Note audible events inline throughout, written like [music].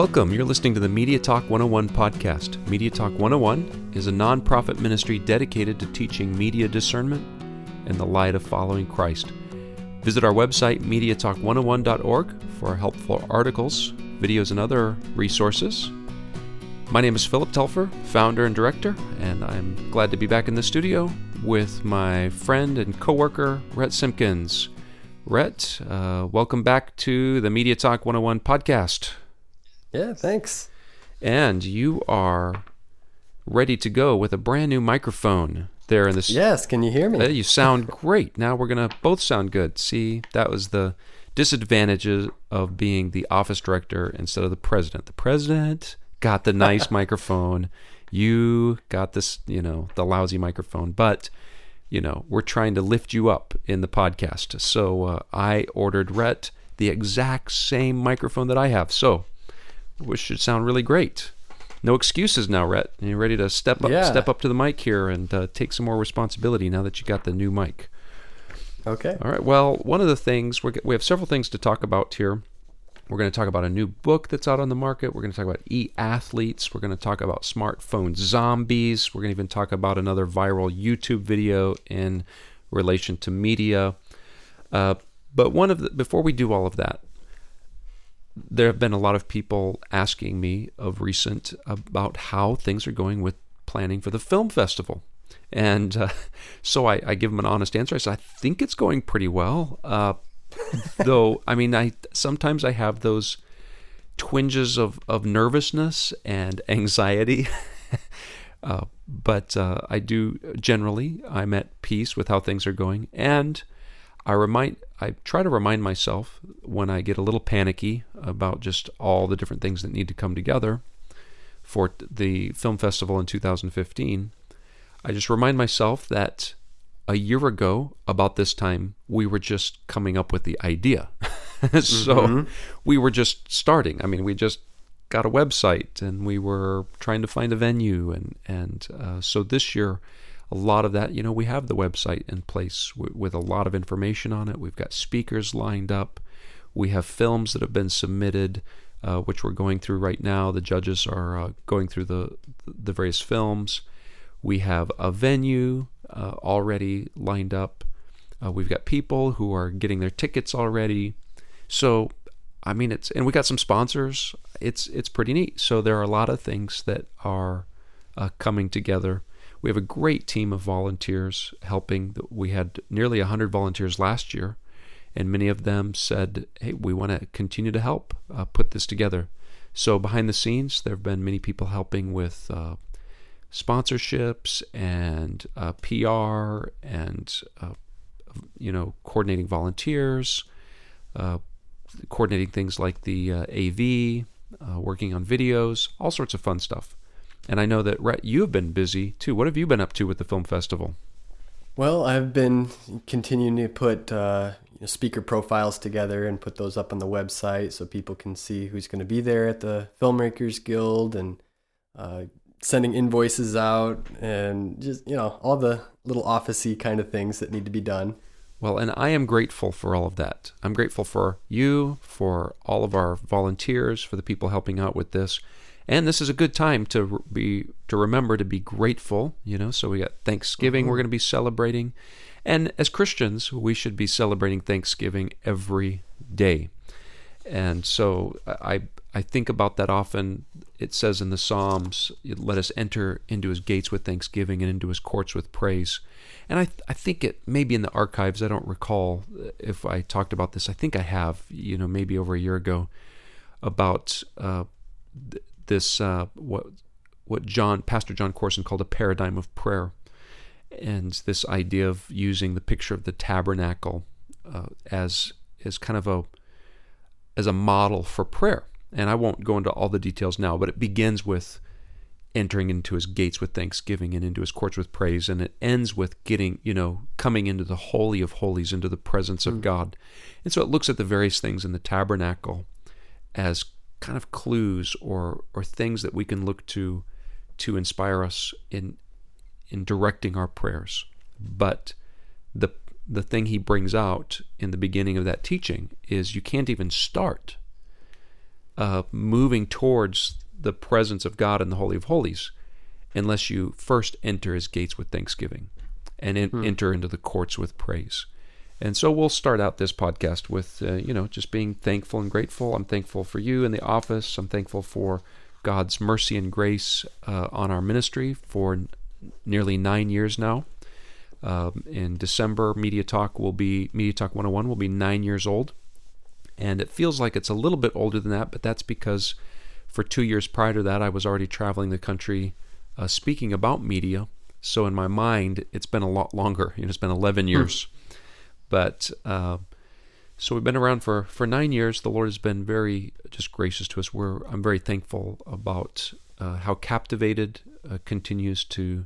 Welcome. You're listening to the Media Talk 101 podcast. Media Talk 101 is a nonprofit ministry dedicated to teaching media discernment and the light of following Christ. Visit our website, mediatalk101.org, for helpful articles, videos, and other resources. My name is Phillip Telfer, founder and director, and I'm glad to be back in the studio with my friend and coworker, Rhett Simpkins. Rhett, uh, welcome back to the Media Talk 101 podcast. Yeah, thanks. And you are ready to go with a brand new microphone there in this. Yes, can you hear me? Uh, you sound [laughs] great. Now we're going to both sound good. See, that was the disadvantages of being the office director instead of the president. The president got the nice [laughs] microphone. You got this, you know, the lousy microphone. But, you know, we're trying to lift you up in the podcast. So uh, I ordered Rhett the exact same microphone that I have. So, which should sound really great. No excuses now, Rhett. Are You ready to step up, Yeah. step up to the mic here and uh, take some more responsibility now that you got the new mic. Okay. All right. Well, one of the things we're, we have several things to talk about here. We're going to talk about a new book that's out on the market. We're going to talk about e-athletes. We're going to talk about smartphone zombies. We're going to even talk about another viral YouTube video in relation to media. Uh, but one of the before we do all of that, there have been a lot of people asking me of recent about how things are going with planning for the film festival. And uh, so I, I give them an honest answer. I said, I think it's going pretty well. Uh, [laughs] though, I mean, I sometimes I have those twinges of, of nervousness and [laughs] anxiety. [laughs] uh, but uh, I do generally, I'm at peace with how things are going. And I remind, I try to remind myself when I get a little panicky about just all the different things that need to come together for the film festival in 2015. I just remind myself that a year ago, about this time, we were just coming up with the idea. [laughs] so we were just starting. I mean, we just got a website and we were trying to find a venue. And, and uh, so this year, a lot of that, you know, we have the website in place with a lot of information on it. We've got speakers lined up. We have films that have been submitted, uh, which we're going through right now. The judges are uh, going through the the various films. We have a venue uh, already lined up. Uh, we've got people who are getting their tickets already. So, I mean, it's and we got some sponsors. It's it's pretty neat. So there are a lot of things that are uh, coming together. We have a great team of volunteers helping. We had nearly 100 volunteers last year, and many of them said, "Hey, we want to continue to help uh, put this together." So behind the scenes, there have been many people helping with uh, sponsorships and uh, PR and uh, you know coordinating volunteers, uh, coordinating things like the uh, AV, working on videos, all sorts of fun stuff. And I know that Rhett, you have been busy too. What have you been up to with the film festival? Well, I've been continuing to put uh, you know, speaker profiles together and put those up on the website so people can see who's going to be there at the Filmmakers Guild and uh, sending invoices out and just, you know, all the little officey kind of things that need to be done. Well, and I am grateful for all of that. I'm grateful for you, for all of our volunteers, for the people helping out with this. And this is a good time to be to remember to be grateful, you know. So we got Thanksgiving we're going to be celebrating. And as Christians, we should be celebrating Thanksgiving every day. And so I I think about that often. It says in the Psalms, "Let us enter into His gates with thanksgiving and into His courts with praise." And I I think it maybe in the archives. I don't recall if I talked about this. I think I have. You know, maybe over a year ago, about uh, this uh, what what John Pastor Jon Courson called a paradigm of prayer, and this idea of using the picture of the tabernacle uh, as as kind of a as a model for prayer. And I won't go into all the details now, but it begins with entering into his gates with thanksgiving and into his courts with praise. And it ends with getting, you know, coming into the Holy of Holies, into the presence of God. And so it looks at the various things in the tabernacle as kind of clues or, or things that we can look to to inspire us in in directing our prayers. But the the thing he brings out in the beginning of that teaching is you can't even start uh, moving towards the presence of God in the Holy of Holies unless you first enter his gates with thanksgiving and in, hmm. enter into the courts with praise. And so we'll start out this podcast with, uh, you know, just being thankful and grateful. I'm thankful for you in the office. I'm thankful for God's mercy and grace uh, on our ministry for n- nearly nine years now. Um, in December, Media Talk will be Media Talk 101 will be nine years old, and it feels like it's a little bit older than that. But that's because for two years prior to that, I was already traveling the country uh, speaking about media. So in my mind, it's been a lot longer. You know, it's been 11 hmm. years. Mm. But uh, so we've been around for, for nine years. The Lord has been very just gracious to us. We're I'm very thankful about uh, how captivated uh, continues to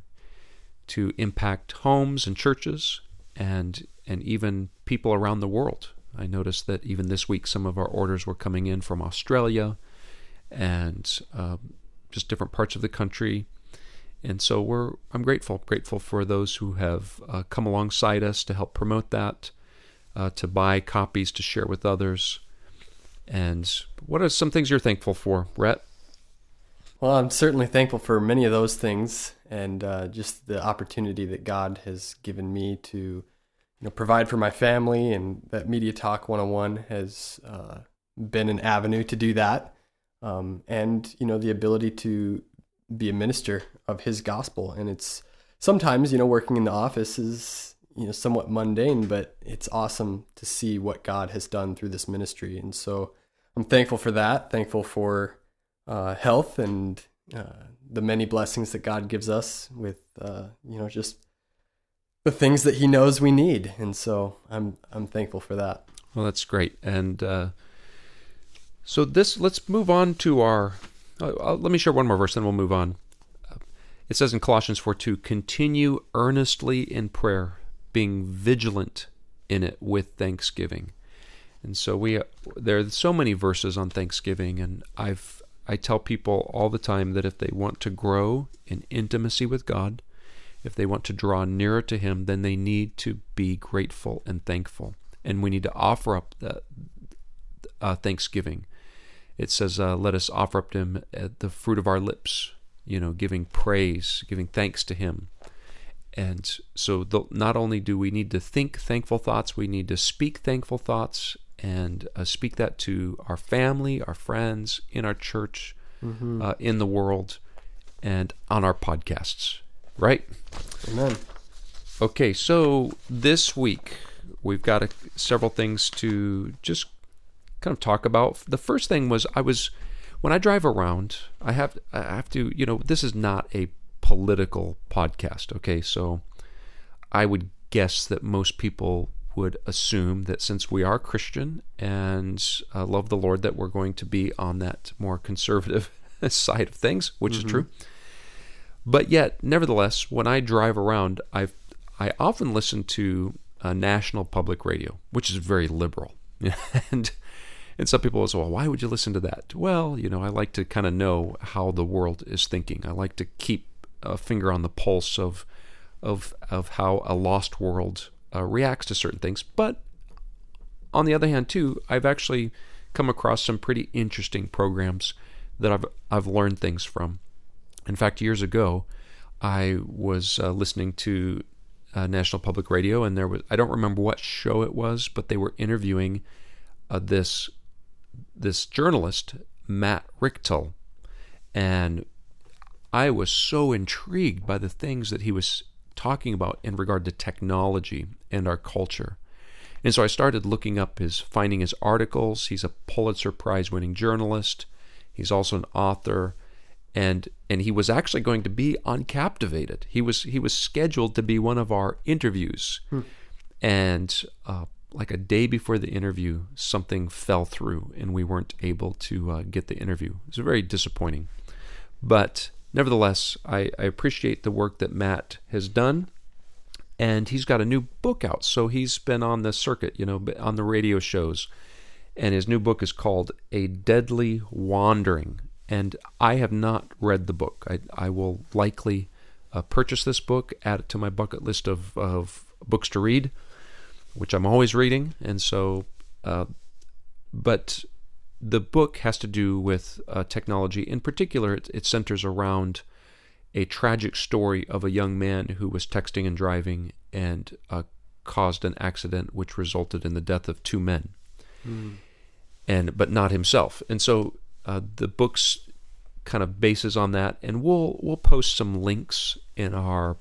to impact homes and churches and and even people around the world. I noticed that even this week, some of our orders were coming in from Australia and uh, just different parts of the country. And so we're I'm grateful, grateful for those who have uh, come alongside us to help promote that, uh, to buy copies to share with others. And what are some things you're thankful for, Rhett? Well, I'm certainly thankful for many of those things, and uh, just the opportunity that God has given me to, you know, provide for my family, and that Media Talk 101 has uh, been an avenue to do that, um, and you know, the ability to be a minister of His gospel. And it's sometimes, you know, working in the office is you know somewhat mundane, but it's awesome to see what God has done through this ministry, and so I'm thankful for that. Thankful for uh, health and uh, the many blessings that God gives us with uh, you know just the things that He knows we need, and so I'm I'm thankful for that. Well, that's great, and uh, so this let's move on to our. Uh, let me share one more verse, then we'll move on. It says in Colossians 4 2, continue earnestly in prayer, being vigilant in it with thanksgiving. And so we there are so many verses on Thanksgiving, and I've I tell people all the time that if they want to grow in intimacy with God, if they want to draw nearer to Him, then they need to be grateful and thankful. And we need to offer up the uh, thanksgiving. It says, uh, Let us offer up to Him uh, the fruit of our lips, you know, giving praise, giving thanks to Him. And so, the, not only do we need to think thankful thoughts, we need to speak thankful thoughts and uh, speak that to our family, our friends, in our church, mm-hmm. uh, in the world, and on our podcasts. Right? Amen. Okay, so this week we've got a, several things to just kind of talk about. The first thing was I was when I drive around, I have I have to, you know, this is not a political podcast, okay? So I would guess that most people would assume that since we are Christian and uh, love the Lord, that we're going to be on that more conservative [laughs] side of things, which mm-hmm. is true. But yet, nevertheless, when I drive around, I I often listen to uh, national public radio, which is very liberal, [laughs] and and some people will say, well, why would you listen to that? Well, you know, I like to kind of know how the world is thinking. I like to keep a finger on the pulse of of of how a lost world uh, reacts to certain things. But on the other hand, too, I've actually come across some pretty interesting programs that I've I've learned things from. In fact, years ago, I was uh, listening to uh, National Public Radio, and there was I don't remember what show it was, but they were interviewing uh, this this journalist Matt Richtel, and I was so intrigued by the things that he was talking about in regard to technology and our culture. And so I started looking up his, finding his articles. He's a Pulitzer Prize winning journalist. He's also an author. And, and he was actually going to be on Captivated. He was, he was scheduled to be one of our interviews. Hmm. And uh, like a day before the interview, something fell through and we weren't able to uh, get the interview. It was very disappointing. But nevertheless, I, I appreciate the work that Matt has done. And he's got a new book out. So he's been on the circuit, you know, on the radio shows. And his new book is called A Deadly Wandering. And I have not read the book. I, I will likely uh, purchase this book, add it to my bucket list of, of books to read, which I'm always reading. And so, uh, but the book has to do with uh, technology. In particular, it, it centers around a tragic story of a young man who was texting and driving and uh, caused an accident which resulted in the death of two men, mm. and but not himself. And so uh, the book's kind of bases on that, and we'll we'll post some links in our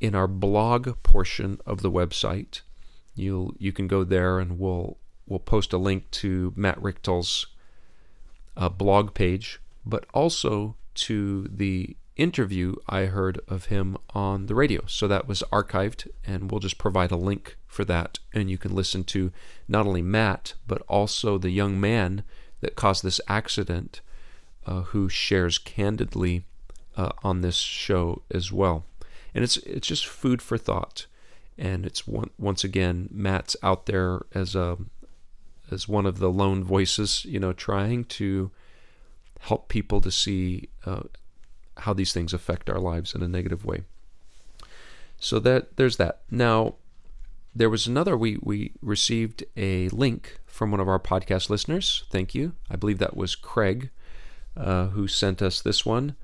in our blog portion of the website. You'll you can go there, and we'll we'll post a link to Matt Richtel's uh, blog page, but also to the interview I heard of him on the radio. So that was archived, and we'll just provide a link for that. And you can listen to not only Matt, but also the young man that caused this accident uh, who shares candidly uh, on this show as well. And it's, it's just food for thought. And it's one, once again, Matt's out there as a as one of the lone voices, you know, trying to help people to see uh, how these things affect our lives in a negative way. So that there's that. Now, there was another. We we received a link from one of our podcast listeners. Thank you. I believe that was Craig, uh, who sent us this one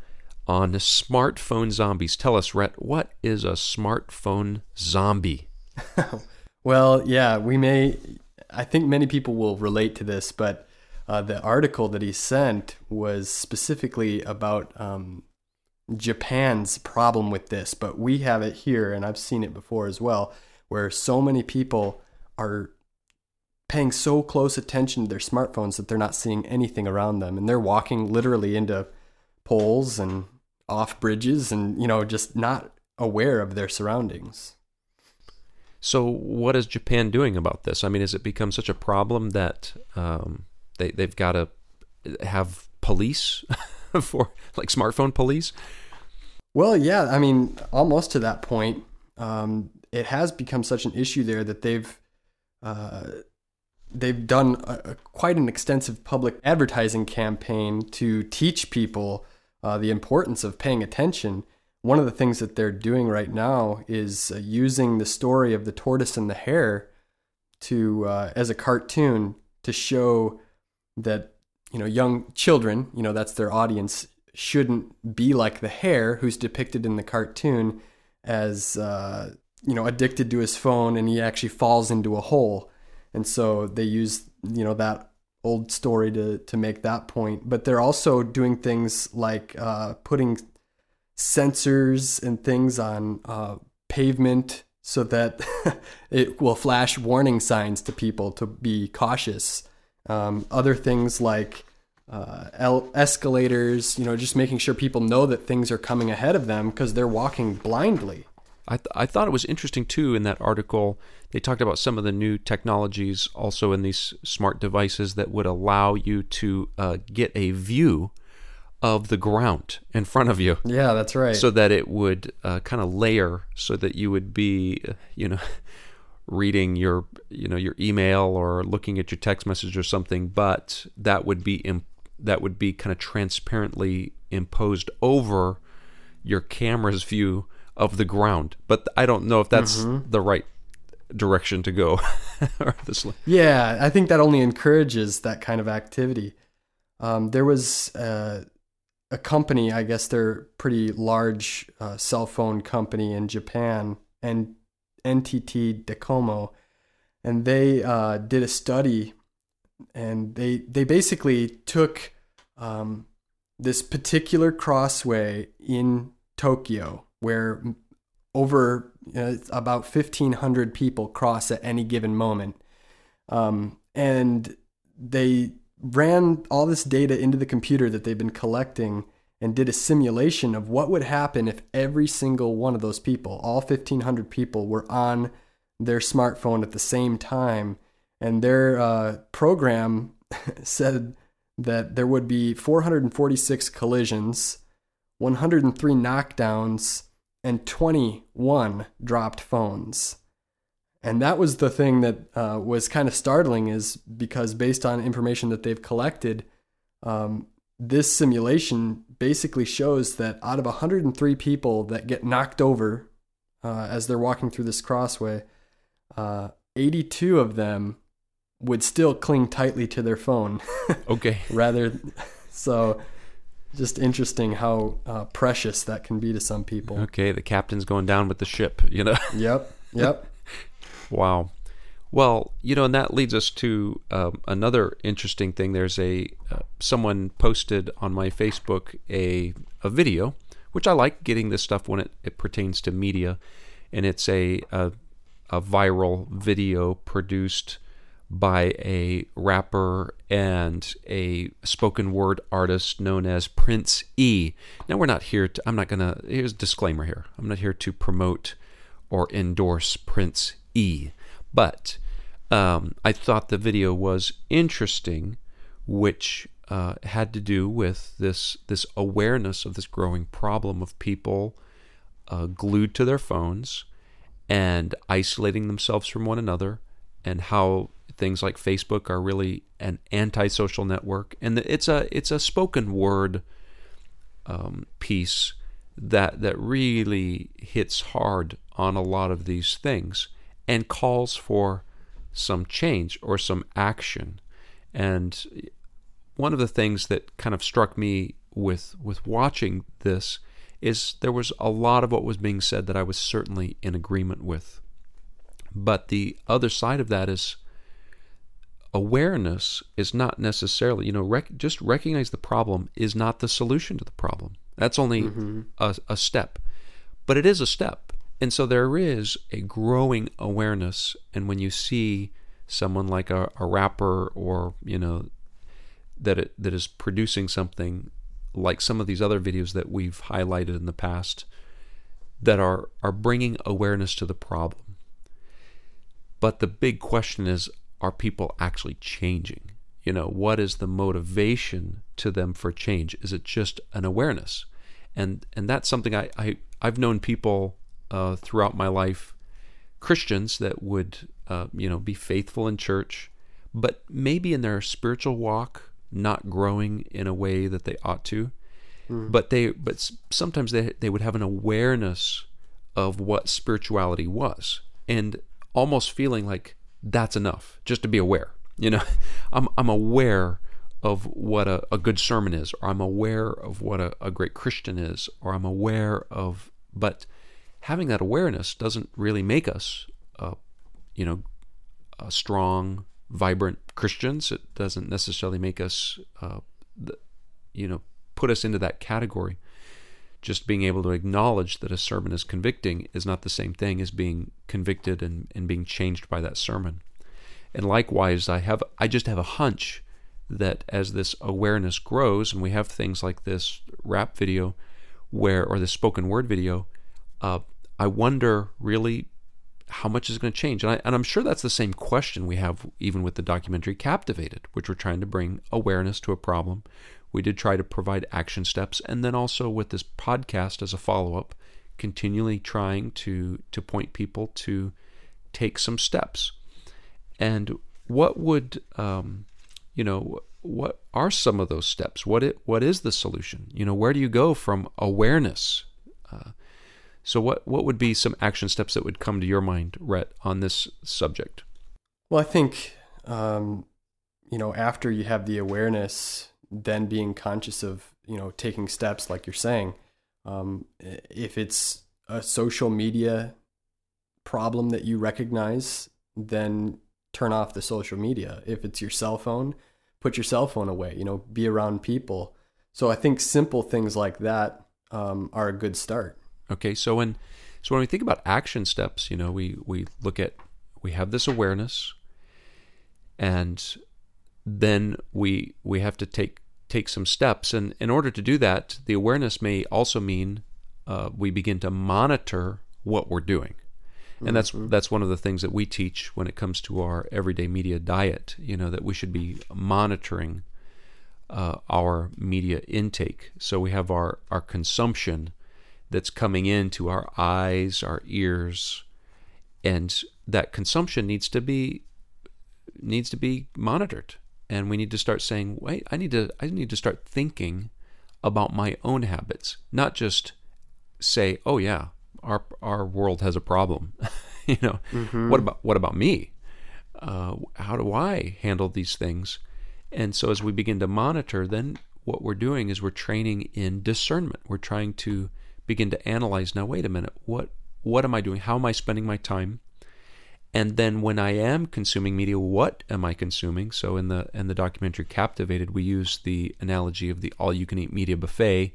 on smartphone zombies. Tell us, Rhett, what is a smartphone zombie? [laughs] well, yeah, we may. I think many people will relate to this, but uh, the article that he sent was specifically about um, Japan's problem with this, but we have it here, and I've seen it before as well, where so many people are paying so close attention to their smartphones that they're not seeing anything around them, and they're walking literally into poles and off bridges, and you know, just not aware of their surroundings. So, what is Japan doing about this? I mean, has it become such a problem that um, they they've got to have police [laughs] for like smartphone police? Well, yeah, I mean, almost to that point, um, it has become such an issue there that they've uh, they've done a, a, quite an extensive public advertising campaign to teach people uh, the importance of paying attention. One of the things that they're doing right now is uh, using the story of the tortoise and the hare to uh, as a cartoon to show that you know young children, you know that's their audience, shouldn't be like the hare who's depicted in the cartoon as uh, you know addicted to his phone and he actually falls into a hole and so they use you know that old story to to make that point but they're also doing things like uh, putting sensors and things on uh, pavement so that [laughs] it will flash warning signs to people to be cautious um, other things like uh, el- escalators, you know, just making sure people know that things are coming ahead of them because they're walking blindly. I, th- I thought it was interesting too in that article. They talked about some of the new technologies also in these smart devices that would allow you to uh, get a view of the ground in front of you. Yeah, that's right. So that it would uh, kind of layer so that you would be, uh, you know, [laughs] reading your, you know, your email or looking at your text message or something, but that would be imp- that would be kind of transparently imposed over your camera's view of the ground. But I don't know if that's mm-hmm. the right direction to go. [laughs] yeah, I think that only encourages that kind of activity. Um, there was uh, a company, I guess they're pretty large uh, cell phone company in Japan, and NTT Docomo, and they uh, did a study and they they basically took um, this particular crossway in Tokyo where over you know, about 1500 people cross at any given moment. Um, and they ran all this data into the computer that they've been collecting and did a simulation of what would happen if every single one of those people all 1500 people were on their smartphone at the same time. And their uh, program [laughs] said that there would be 446 collisions, 103 knockdowns, and 21 dropped phones. And that was the thing that uh, was kind of startling, is because based on information that they've collected, um, this simulation basically shows that out of 103 people that get knocked over uh, as they're walking through this crossway, uh, 82 of them would still cling tightly to their phone. [laughs] okay. Rather, so just interesting how uh, precious that can be to some people. Okay, the captain's going down with the ship, you know? [laughs] Yep, yep. wow. Well, you know, and that leads us to um, another interesting thing. There's a uh, someone posted on my Facebook a a video, which I like getting this stuff when it, it pertains to media, and it's a, a a viral video produced by a rapper and a spoken word artist known as Prince E. Now, we're not here to, I'm not going to, here's a disclaimer here. I'm not here to promote or endorse Prince E. But um, I thought the video was interesting, which uh, had to do with this, this awareness of this growing problem of people uh, glued to their phones and isolating themselves from one another and how things like Facebook are really an antisocial network, and it's a it's a spoken word um, piece that that really hits hard on a lot of these things and calls for some change or some action. And one of the things that kind of struck me with with watching this is there was a lot of what was being said that I was certainly in agreement with. But the other side of that is awareness is not necessarily, you know, rec- just recognize the problem is not the solution to the problem. That's only mm-hmm. a, a step, but it is a step. And so there is a growing awareness. And when you see someone like a, a rapper or, you know, that it, that is producing something like some of these other videos that we've highlighted in the past that are are bringing awareness to the problem. But the big question is are people actually changing? You know, what is the motivation to them for change? Is it just an awareness? And and that's something I, I I've known people uh, throughout my life, Christians that would uh, you know be faithful in church, but maybe in their spiritual walk not growing in a way that they ought to. Mm. But they but sometimes they they would have an awareness of what spirituality was and almost feeling like that's enough just to be aware. You know, [laughs] I'm, I'm aware of what a, a good sermon is, or I'm aware of what a, a great Christian is, or I'm aware of, but having that awareness doesn't really make us, uh, you know, a strong, vibrant Christians. It doesn't necessarily make us, uh, you know, put us into that category just being able to acknowledge that a sermon is convicting is not the same thing as being convicted and, and being changed by that sermon. And likewise, I have I just have a hunch that as this awareness grows, and we have things like this rap video, where or this spoken word video, uh, I wonder really how much is going to change. And, I, and I'm sure that's the same question we have even with the documentary Captivated, which we're trying to bring awareness to a problem we did try to provide action steps, and then also with this podcast as a follow up, continually trying to to point people to take some steps. And what would um, you know? What are some of those steps? What it what is the solution? You know, where do you go from awareness? Uh, so, what what would be some action steps that would come to your mind, Rhett, on this subject? Well, I think um, you know after you have the awareness then being conscious of you know taking steps like you're saying. Um, if it's a social media problem that you recognize then turn off the social media. If it's your cell phone put your cell phone away you know be around people. So i think simple things like that um, are a good start. Okay so when so when we think about action steps you know we we look at we have this awareness and then we we have to take take some steps. And in order to do that, the awareness may also mean uh, we begin to monitor what we're doing. And that's mm-hmm. that's one of the things that we teach when it comes to our everyday media diet. You know that we should be monitoring uh, our media intake. So we have our our consumption that's coming into our eyes, our ears, and that consumption needs to be needs to be monitored and we need to start saying, "Wait, I need to I need to start thinking about my own habits, not just say, "Oh yeah, our our world has a problem." [laughs] you know, mm-hmm. what about what about me? Uh, how do I handle these things? And so as we begin to monitor, then what we're doing is we're training in discernment. We're trying to begin to analyze now, wait a minute, what what am I doing? How am I spending my time? And then when I am consuming media, what am I consuming? So in the in the documentary Captivated, we use the analogy of the all you can eat media buffet,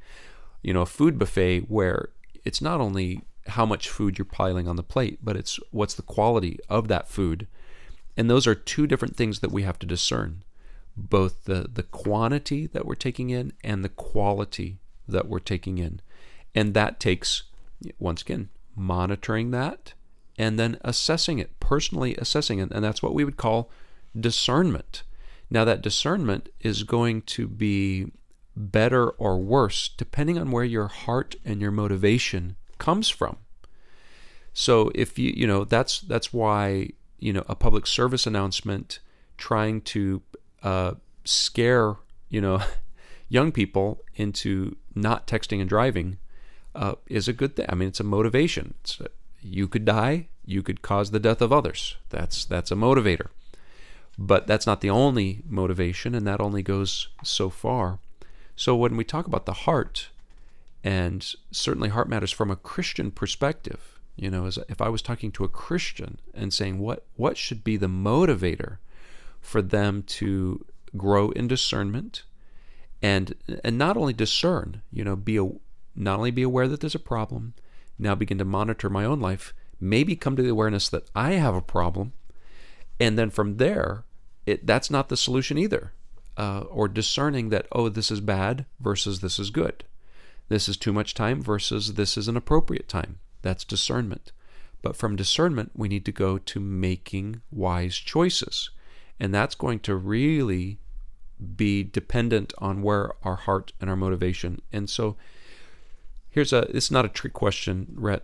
you know, a food buffet where it's not only how much food you're piling on the plate, but it's what's the quality of that food. And those are two different things that we have to discern. Both the the quantity that we're taking in and the quality that we're taking in. And that takes once again monitoring that and then assessing it, personally assessing it. And that's what we would call discernment. Now, that discernment is going to be better or worse depending on where your heart and your motivation comes from. So if you you know that's that's why you know a public service announcement trying to uh, scare you know [laughs] young people into not texting and driving uh, is a good thing. I mean, it's a motivation. It's a, you could die, you could cause the death of others. That's that's a motivator. But that's not the only motivation, and that only goes so far. So when we talk about the heart, and certainly heart matters from a Christian perspective, you know, as if I was talking to a Christian and saying what what should be the motivator for them to grow in discernment and and not only discern, you know, be a, not only be aware that there's a problem, now begin to monitor my own life, maybe come to the awareness that I have a problem, and then from there, it that's not the solution either. Uh, or discerning that oh this is bad versus this is good, this is too much time versus this is an appropriate time. That's discernment. But from discernment, we need to go to making wise choices, and that's going to really be dependent on where our heart and our motivation. And so here's a it's not a trick question, Rhett.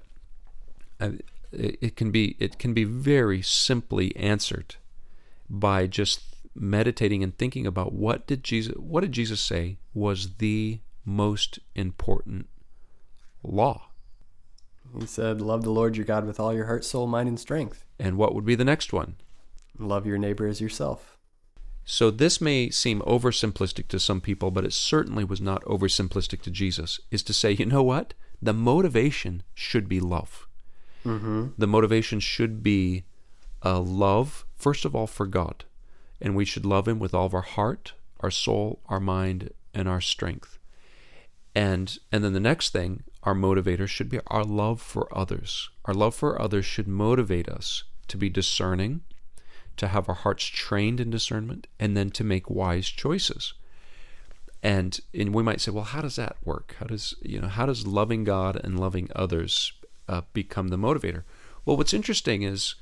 Uh, it can be it can be very simply answered by just meditating and thinking about what did Jesus what did Jesus say was the most important law. He said, "Love the Lord your God with all your heart, soul, mind, and strength." And what would be the next one? Love your neighbor as yourself. So this may seem oversimplistic to some people, but it certainly was not oversimplistic to Jesus, is to say, you know what? The motivation should be love. Mm-hmm. The motivation should be a love, first of all, for God. And we should love Him with all of our heart, our soul, our mind, and our strength. And and then the next thing, our motivator should be our love for others. Our love for others should motivate us to be discerning, to have our hearts trained in discernment, and then to make wise choices. And and we might say, well, how does that work? How does you know how does loving God and loving others uh, become the motivator? Well, what's interesting is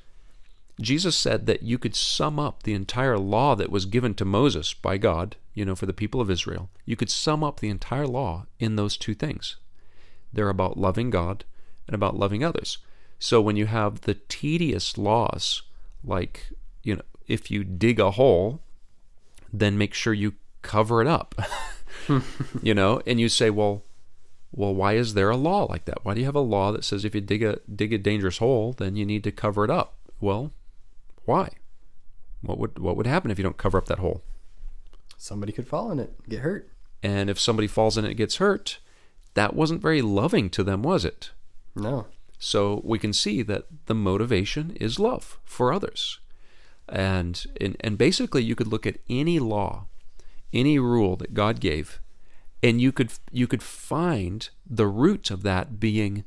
Jesus said that you could sum up the entire law that was given to Moses by God, you know, for the people of Israel. You could sum up the entire law in those two things. They're about loving God and about loving others. So when you have the tedious laws like you know, if you dig a hole, then make sure you cover it up. [laughs] you know, and you say, well, well, why is there a law like that? Why do you have a law that says if you dig a dig a dangerous hole, then you need to cover it up? Well, why? What would what would happen if you don't cover up that hole? Somebody could fall in it, get hurt. And if somebody falls in it and gets hurt, that wasn't very loving to them, was it? No. So we can see that the motivation is love for others. And, and, and basically, you could look at any law, any rule that God gave, and you could, you could find the root of that being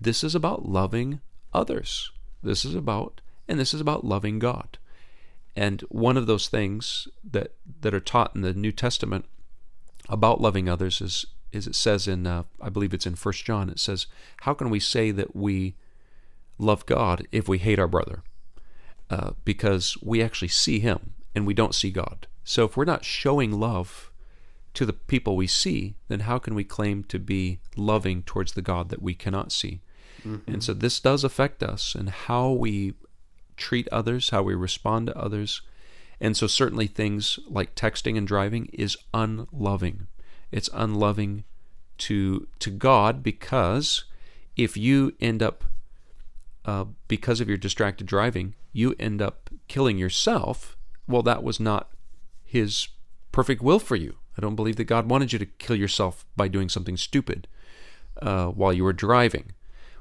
this is about loving others. This is about, and this is about loving God. And one of those things that, that are taught in the New Testament about loving others is, is it says in, uh, I believe it's in First John, it says, How can we say that we love God if we hate our brother? Uh, because we actually see Him and we don't see God. So if we're not showing love to the people we see, then how can we claim to be loving towards the God that we cannot see? Mm-hmm. And so this does affect us and how we treat others, how we respond to others. And so certainly things like texting and driving is unloving. It's unloving to to God because if you end up uh, because of your distracted driving, you end up killing yourself, well, that was not His perfect will for you. I don't believe that God wanted you to kill yourself by doing something stupid uh, while you were driving.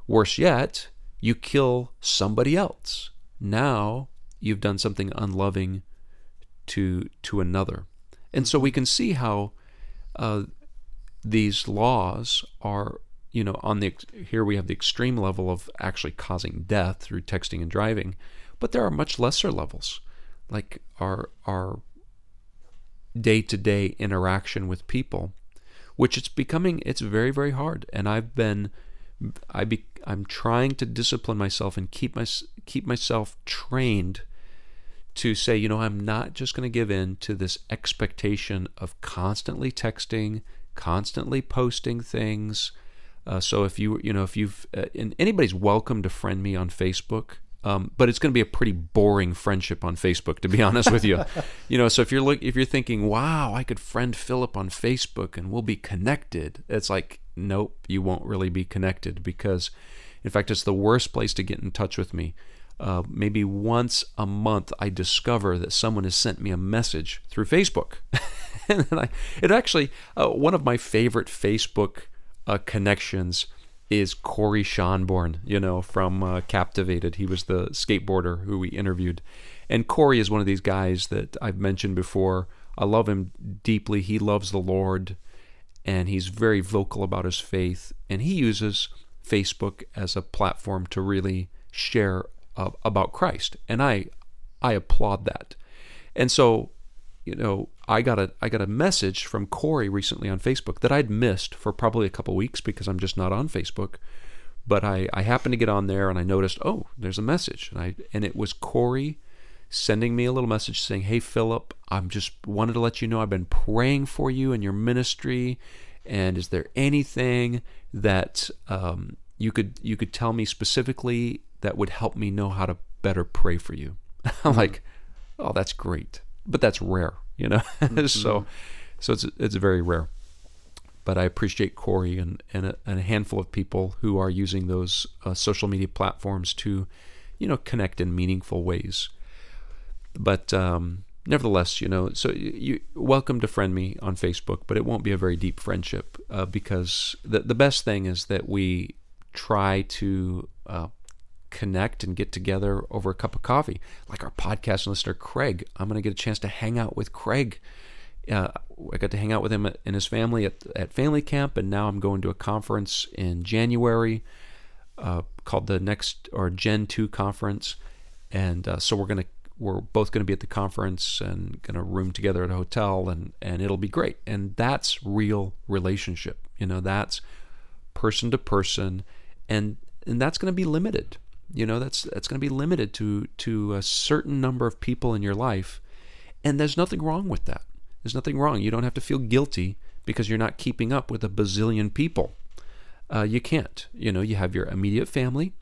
Worse yet, you kill somebody else. Now you've done something unloving to to another, and so we can see how uh, these laws are. You know, on the here we have the extreme level of actually causing death through texting and driving, but there are much lesser levels, like our our day to day interaction with people, which it's becoming it's very very hard. And I've been I be I'm trying to discipline myself and keep my keep myself trained to say, you know, I'm not just going to give in to this expectation of constantly texting, constantly posting things. Uh, so if you you know if you've uh, and anybody's welcome to friend me on Facebook. Um, but it's going to be a pretty boring friendship on Facebook, to be [laughs] honest with you. you know, so if you're look, if you're thinking, "Wow, I could friend Phillip on Facebook and we'll be connected," it's like, nope, you won't really be connected because, in fact, it's the worst place to get in touch with me. Uh, maybe once a month, I discover that someone has sent me a message through Facebook, [laughs] and I, it actually uh, one of my favorite Facebook uh, connections is Corey Schonborn, you know, from uh, Captivated. He was the skateboarder who we interviewed. And Corey is one of these guys that I've mentioned before. I love him deeply. He loves the Lord and he's very vocal about his faith. And he uses Facebook as a platform to really share uh, about Christ. And I, I applaud that. And so you know, I got a I got a message from Corey recently on Facebook that I'd missed for probably a couple weeks because I'm just not on Facebook. But I, I happened to get on there and I noticed, oh, there's a message. And I and it was Corey sending me a little message saying, Hey Phillip, I'm just wanted to let you know I've been praying for you and your ministry. And is there anything that um, you could you could tell me specifically that would help me know how to better pray for you? [laughs] I'm like, oh, that's great but that's rare, you know. [laughs] Mm-hmm. so, so it's it's very rare. But I appreciate Corey and and a, and a handful of people who are using those uh, social media platforms to, you know, connect in meaningful ways. But um, nevertheless, you know, so you, you welcome to friend me on Facebook, but it won't be a very deep friendship uh, because the the best thing is that we try to uh, connect and get together over a cup of coffee. Like our podcast listener, Craig. I'm going to get a chance to hang out with Craig. Uh, I got to hang out with him and his family at, at family camp, and now I'm going to a conference in January uh, called the Next or Gen 2 conference. And uh, so we're to we're both going to be at the conference and going to room together at a hotel and and it'll be great and that's real relationship you know that's person to person and and that's going to be limited you know, that's that's going to be limited to to a certain number of people in your life, and there's nothing wrong with that. There's nothing wrong. You don't have to feel guilty because you're not keeping up with a bazillion people. Uh, you can't. You know, you have your immediate family,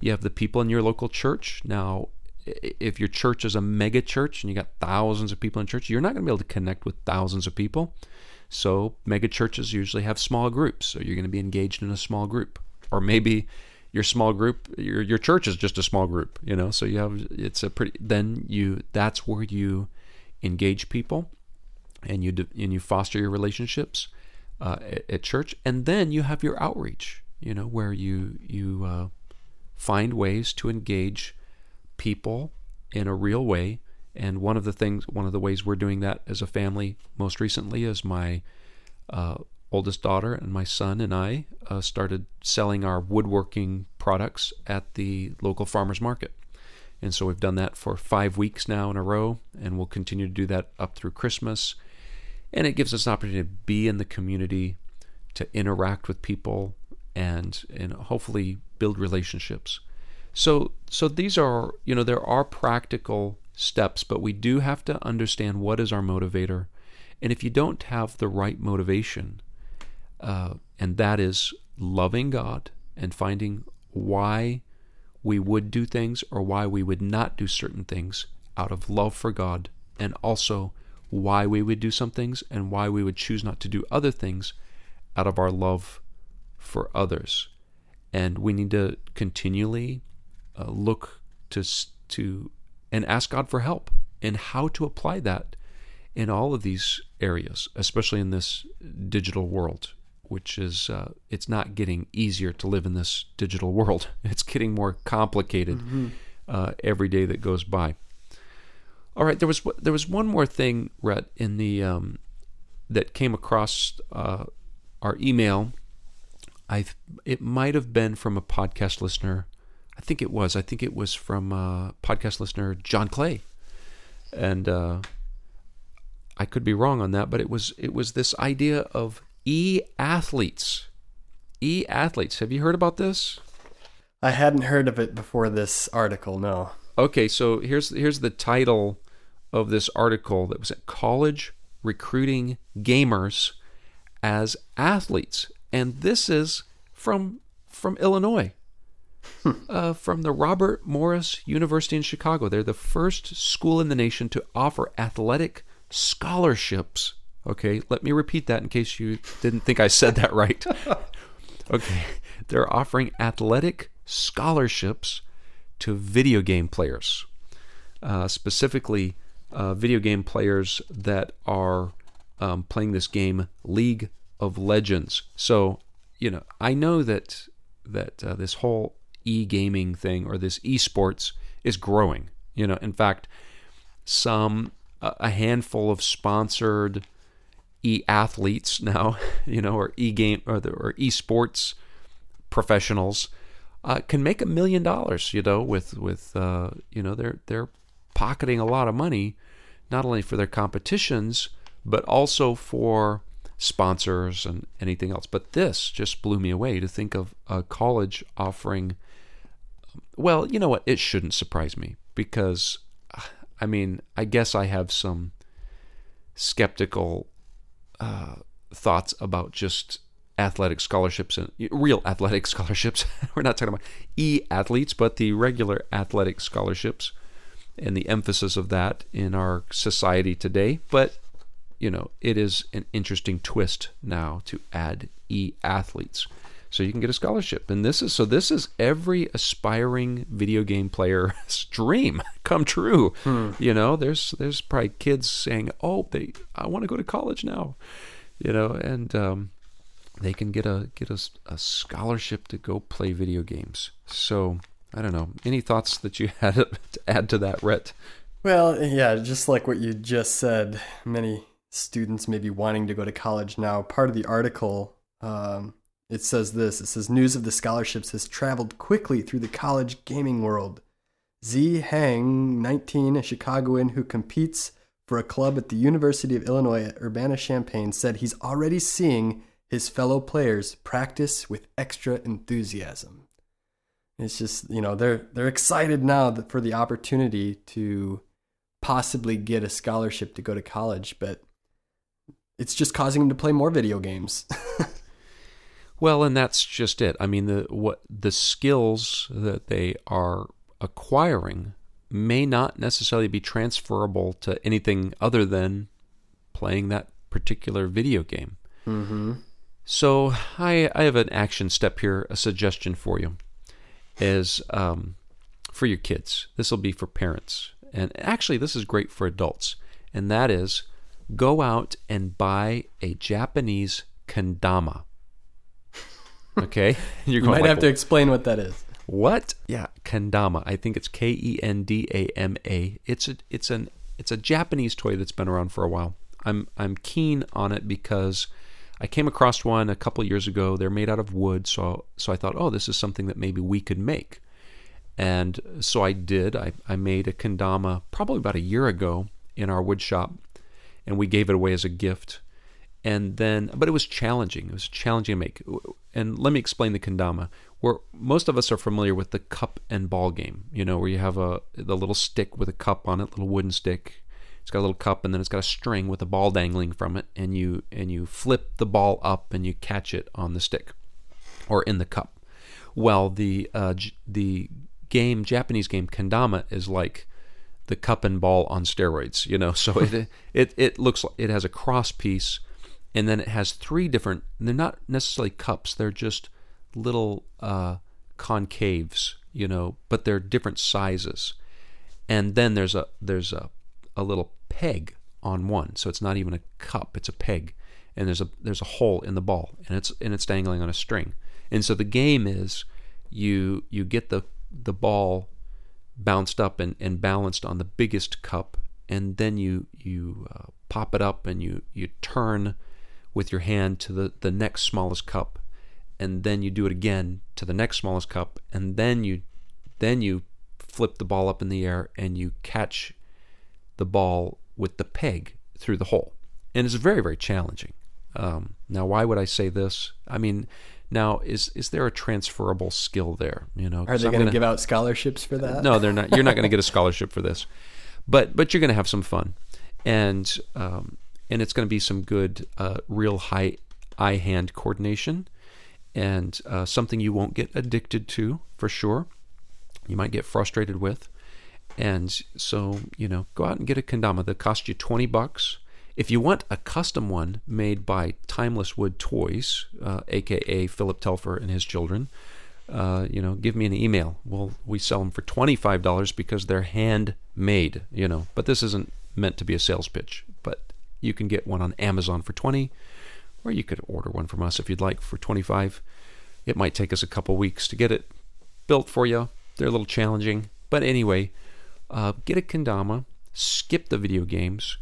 you have the people in your local church. Now, if your church is a mega church and you got thousands of people in church, you're not going to be able to connect with thousands of people. So, mega churches usually have small groups. So, you're going to be engaged in a small group. Or maybe your small group your your church is just a small group you know so you have it's a pretty then you that's where you engage people and you and you foster your relationships uh, at, at, church. And then you have your outreach you know where you you uh, find ways to engage people in a real way. And one of the things one of the ways we're doing that as a family most recently is my uh, oldest daughter and my son and I uh, started selling our woodworking products at the local farmers market. And so we've done that for five weeks now in a row, and we'll continue to do that up through Christmas. And it gives us an opportunity to be in the community, to interact with people, and and hopefully build relationships. So so these are you know there are practical steps, but we do have to understand what is our motivator. And if you don't have the right motivation, uh, and that is loving God and finding why we would do things or why we would not do certain things out of love for God, and also why we would do some things and why we would choose not to do other things out of our love for others. And we need to continually uh, look to to and ask God for help in how to apply that in all of these areas, especially in this digital world, which is uh, it's not getting easier to live in this digital world. [laughs] It's getting more complicated mm-hmm. uh, every day that goes by. All right, there was there was one more thing, Rhett, in the um, that came across uh, our email. I it might have been from a podcast listener. I think it was. I think it was from uh, podcast listener John Clay, and uh, I could be wrong on that, but it was it was this idea of e athletes. E athletes. Have you heard about this? I hadn't heard of it before this article. No. Okay, so here's here's the title of this article that was at college recruiting gamers as athletes, and this is from from Illinois, hmm. uh, from the Robert Morris University in Chicago. They're the first school in the nation to offer athletic scholarships. Okay, let me repeat that in case you didn't think I said that right. [laughs] okay, they're offering athletic scholarships to video game players, uh, specifically uh, video game players that are um, playing this game, League of Legends. So, you know, I know that that uh, this whole e-gaming thing or this esports is growing. You know, in fact, some a handful of sponsored e-athletes now, [laughs] you know, or e-game or the, or esports professionals uh, can make a million dollars, you know, with with uh, you know they're they're pocketing a lot of money, not only for their competitions but also for sponsors and anything else. But this just blew me away to think of a college offering. Well, you know what? It shouldn't surprise me because I mean, I guess I have some skeptical uh, thoughts about just athletic scholarships and real [laughs] athletic scholarships. [laughs] We're not talking about e athletes, but the regular athletic scholarships and the emphasis of that in our society today. But, you know, it is an interesting twist now to add e athletes so you can get a scholarship. And this is so this is every aspiring video game player's [laughs] dream come true. Hmm. You know, there's there's probably kids saying, "Oh, they I want to go to college now," you know, and um, they can get a get a, a scholarship to go play video games. So I don't know. Any thoughts that you [laughs] had to add to that, Rhett? Well, yeah, just like what you just said, many students may be wanting to go to college now. Part of the article um, it says this it says news of the scholarships has traveled quickly through the college gaming world. Z Hang, 19, a Chicagoan who competes for a club at the University of Illinois at Urbana Champaign, said he's already seeing his fellow players practice with extra enthusiasm. It's just, you know, they're they're excited now for the opportunity to possibly get a scholarship to go to college, but it's just causing them to play more video games. [laughs] Well, and that's just it. I mean, the what the skills that they are acquiring may not necessarily be transferable to anything other than playing that particular video game. Mm-hmm. So I I have an action step here, a suggestion for you, is um, for your kids. This will be for parents, and actually this is great for adults, and that is go out and buy a Japanese kendama. Okay, You're [laughs] you might like, have to explain what that is. What? Yeah, kendama. I think it's K E N D A M A. It's a it's an it's a Japanese toy that's been around for a while. I'm I'm keen on it because I came across one a couple years ago. They're made out of wood, so so I thought, oh, this is something that maybe we could make. And so I did. I, I made a kendama probably about a year ago in our wood shop, and we gave it away as a gift and then but it was challenging. It was challenging to make and let me explain the kendama where most of us are familiar with the cup and ball game you know where you have a the little stick with a cup on it little wooden stick. It's got a little cup and then it's got a string with a ball dangling from it and you and you flip the ball up and you catch it on the stick or in the cup. Well the uh, the game japanese game kendama is like the cup and ball on steroids you know? [laughs] So it it it looks like it has a cross piece and then it has three different they're not necessarily cups they're just little uh, concaves you know but they're different sizes. And then there's a there's a a little peg on one, so it's not even a cup; it's a peg, and there's a there's a hole in the ball, and it's and it's dangling on a string. And so the game is you you get the the ball bounced up and, and balanced on the biggest cup, and then you you uh, pop it up and you you turn with your hand to the the next smallest cup, and then you do it again to the next smallest cup, and then you then you flip the ball up in the air and you catch the ball with the peg through the hole, and it's very very challenging. Um, now, why would I say this? I mean, now is is there a transferable skill there? You know, Are they going to give out scholarships for that? No, they're not. You're not going to get a scholarship for this, but but you're going to have some fun, and um, and it's going to be some good uh, real high eye hand coordination, and uh, something you won't get addicted to for sure. You might get frustrated with, and so you know, go out and get a kendama that costs you twenty bucks. If you want a custom one made by Timeless Wood Toys, uh, aka Phillip Telfer and his children, uh, you know, give me an email. We'll we sell them for twenty five dollars because they're handmade. You know, but this isn't meant to be a sales pitch. You can get one on Amazon for twenty, or you could order one from us if you'd like for twenty five. It might take us a couple weeks to get it built for you. They're a little challenging, but anyway, uh, get a kendama. Skip the video games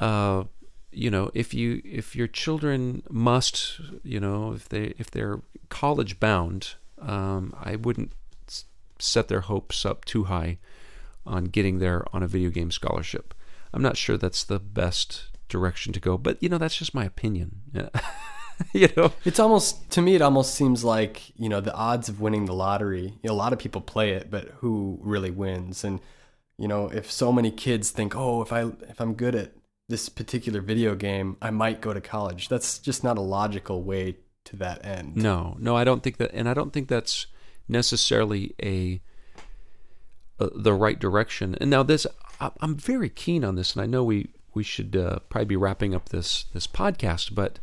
uh, you know, if you if your children must, you know, if they if they're college bound, um, I wouldn't set their hopes up too high on getting there on a video game scholarship. I'm not sure that's the best direction to go, but you know, that's just my opinion. [laughs] you know, it's almost to me, it almost seems like you know the odds of winning the lottery. You know, a lot of people play it, but who really wins? And you know, if so many kids think, oh, if I if I'm good at this particular video game, I might go to college. That's just not a logical way to that end. No, no, I don't think that, and I don't think that's necessarily a, a the right direction. And now this, I, am very keen on this, and I know we we should uh, probably be wrapping up this this podcast. But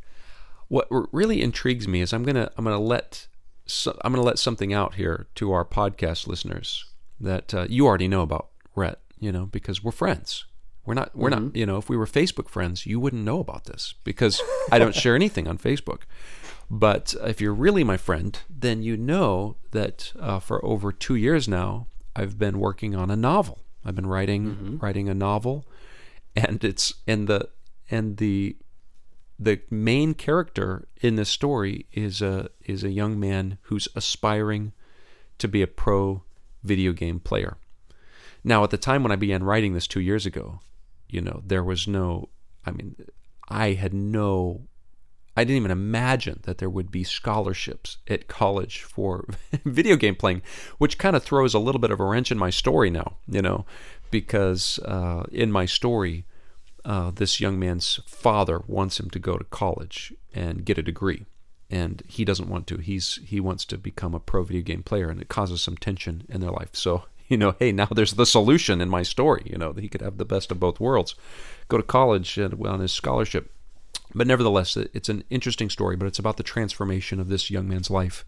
what really intrigues me is I'm gonna I'm gonna let so, I'm gonna let something out here to our podcast listeners that uh, you already know about Rhett, you know, because we're friends we're not we're mm-hmm. not you know if we were Facebook friends, you wouldn't know about this because I don't share anything on Facebook. But if you're really my friend, then you know that uh, for over two years now, I've been working on a novel. I've been writing mm-hmm. writing a novel, [laughs] and it's and the and the the main character in this story is a is a young man who's aspiring to be a pro video game player. Now, at the time when I began writing this two years ago, you know, there was no, I mean, I had no, I didn't even imagine that there would be scholarships at college for [laughs] video game playing, which kind of throws a little bit of a wrench in my story now, you know, because uh, in my story, uh, this young man's father wants him to go to college and get a degree and he doesn't want to. He's he wants to become a pro video game player, and it causes some tension in their life. So [laughs] you know, hey, now there's the solution in my story. You know, he could have the best of both worlds, go to college and on his scholarship. But nevertheless, it's an interesting story. But it's about the transformation of this young man's life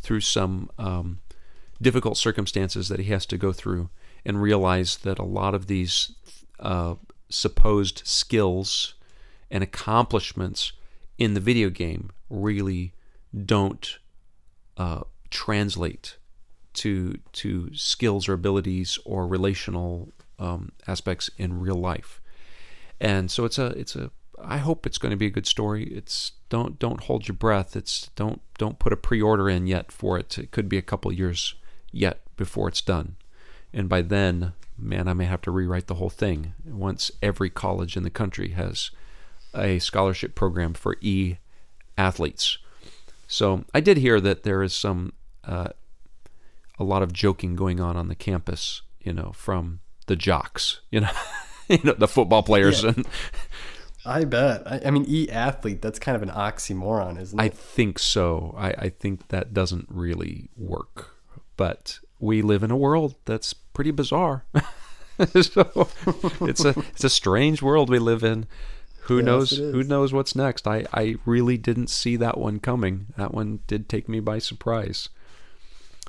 through some um, difficult circumstances that he has to go through, and realize that a lot of these uh, supposed skills and accomplishments in the video game really don't uh, translate to to skills or abilities or relational um, aspects in real life. And so it's a it's a I hope it's going to be a good story. It's don't don't hold your breath. It's don't don't put a pre-order in yet for it. It could be a couple years yet before it's done. And by then, man, I may have to rewrite the whole thing once every college in the country has a scholarship program for e athletes. So I did hear that there is some uh, a lot of joking going on on the campus, you know, from the jocks, you know, [laughs] you know, the football players yeah. and. [laughs] I bet. I, I mean, e athlete. That's kind of an oxymoron, isn't it? I think so. I, I think that doesn't really work. But we live in a world that's pretty bizarre. [laughs] so it's a it's a strange world we live in. Who yes, knows who knows what's next? I, I really didn't see that one coming. That one did take me by surprise.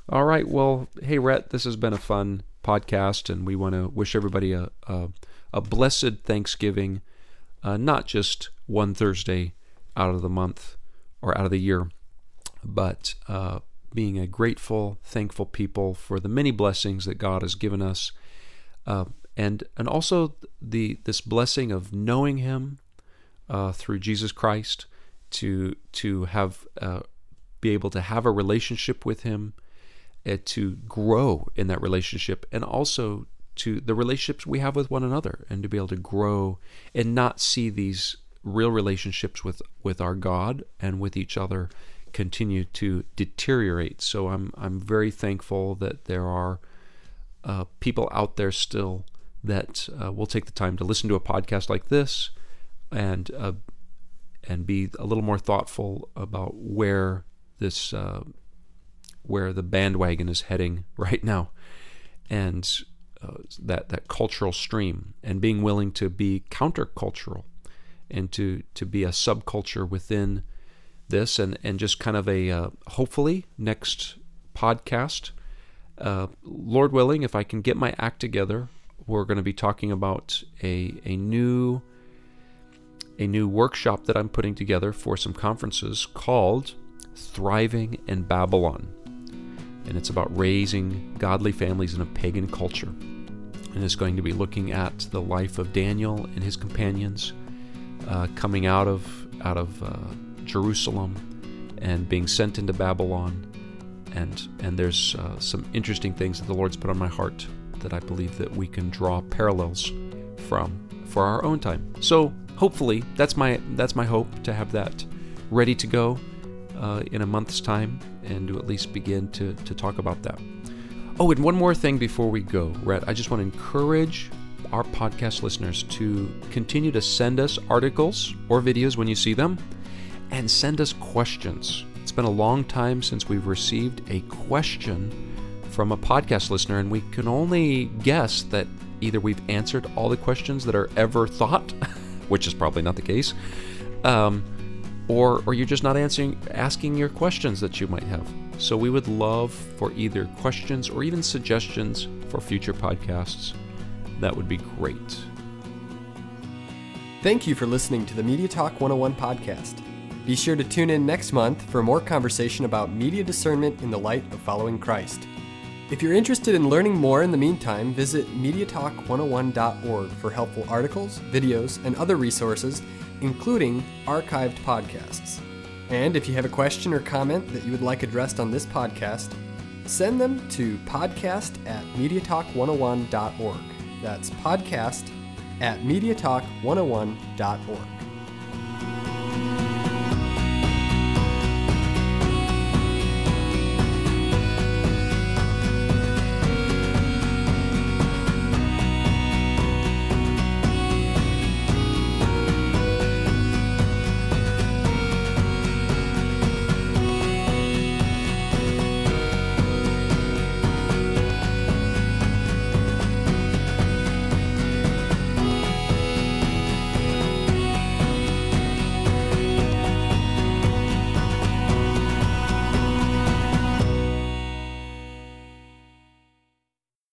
All right. Well, hey, Rhett, this has been a fun podcast, and we want to wish everybody a, a, a blessed Thanksgiving, uh, not just one Thursday out of the month or out of the year, but uh, being a grateful, thankful people for the many blessings that God has given us, uh, and and also the this blessing of knowing Him uh, through Jesus Christ, to to have uh, be able to have a relationship with Him, uh, to grow in that relationship, and also to the relationships we have with one another, and to be able to grow and not see these real relationships with with our God and with each other continue to deteriorate. So I'm I'm very thankful that there are uh, people out there still that uh, will take the time to listen to a podcast like this and uh, and be a little more thoughtful about where this uh, where the bandwagon is heading [laughs] right now, and uh, that that cultural stream, and being willing to be countercultural, and to to be a subculture within this, and and just kind of a uh, hopefully next podcast, uh, Lord willing, if I can get my act together, we're going to be talking about a a new a new workshop that I'm putting together for some conferences called Thriving in Babylon. And it's about raising godly families in a pagan culture. And it's going to be looking at the life of Daniel and his companions uh, coming out of out of uh, Jerusalem and being sent into Babylon. And and there's uh, some interesting things that the Lord's put on my heart that I believe that we can draw parallels from for our own time. So hopefully that's my that's my hope to have that ready to go uh, in a month's time and to at least begin to, to talk about that. Oh, and one more thing before we go, Rhett. I just want to encourage our podcast listeners to continue to send us articles or videos when you see them and send us questions. It's been a long time since we've received a question from a podcast listener, and we can only guess that either we've answered all the questions that are ever thought, [laughs] which is probably not the case, um, or or you're just not answering asking your questions that you might have. So we would love for either questions or even suggestions for future podcasts. That would be great. Thank you for listening to the Media Talk 101 podcast. Be sure to tune in next month for more conversation about media discernment in the light of following Christ. If you're interested in learning more in the meantime, visit MediaTalk101.org for helpful articles, videos, and other resources, including archived podcasts. And if you have a question or comment that you would like addressed on this podcast, send them to podcast at MediaTalk101.org. That's podcast at MediaTalk101.org.